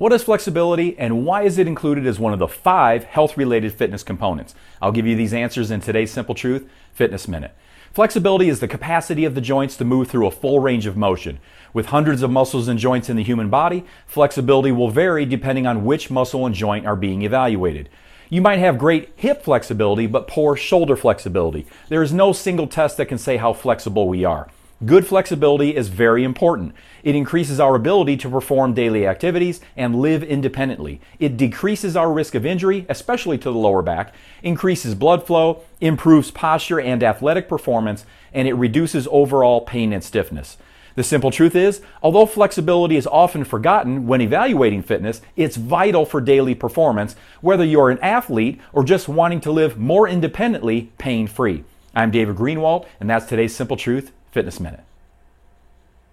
What is flexibility and why is it included as one of the five health related fitness components? I'll give you these answers in today's Simple Truth Fitness Minute. Flexibility is the capacity of the joints to move through a full range of motion. With hundreds of muscles and joints in the human body, flexibility will vary depending on which muscle and joint are being evaluated. You might have great hip flexibility but poor shoulder flexibility. There is no single test that can say how flexible we are. Good flexibility is very important. It increases our ability to perform daily activities and live independently. It decreases our risk of injury, especially to the lower back, increases blood flow, improves posture and athletic performance, and it reduces overall pain and stiffness. The simple truth is, although flexibility is often forgotten when evaluating fitness, it's vital for daily performance, whether you're an athlete or just wanting to live more independently, pain free. I'm David Greenwald, and that's today's Simple Truth Fitness Minute.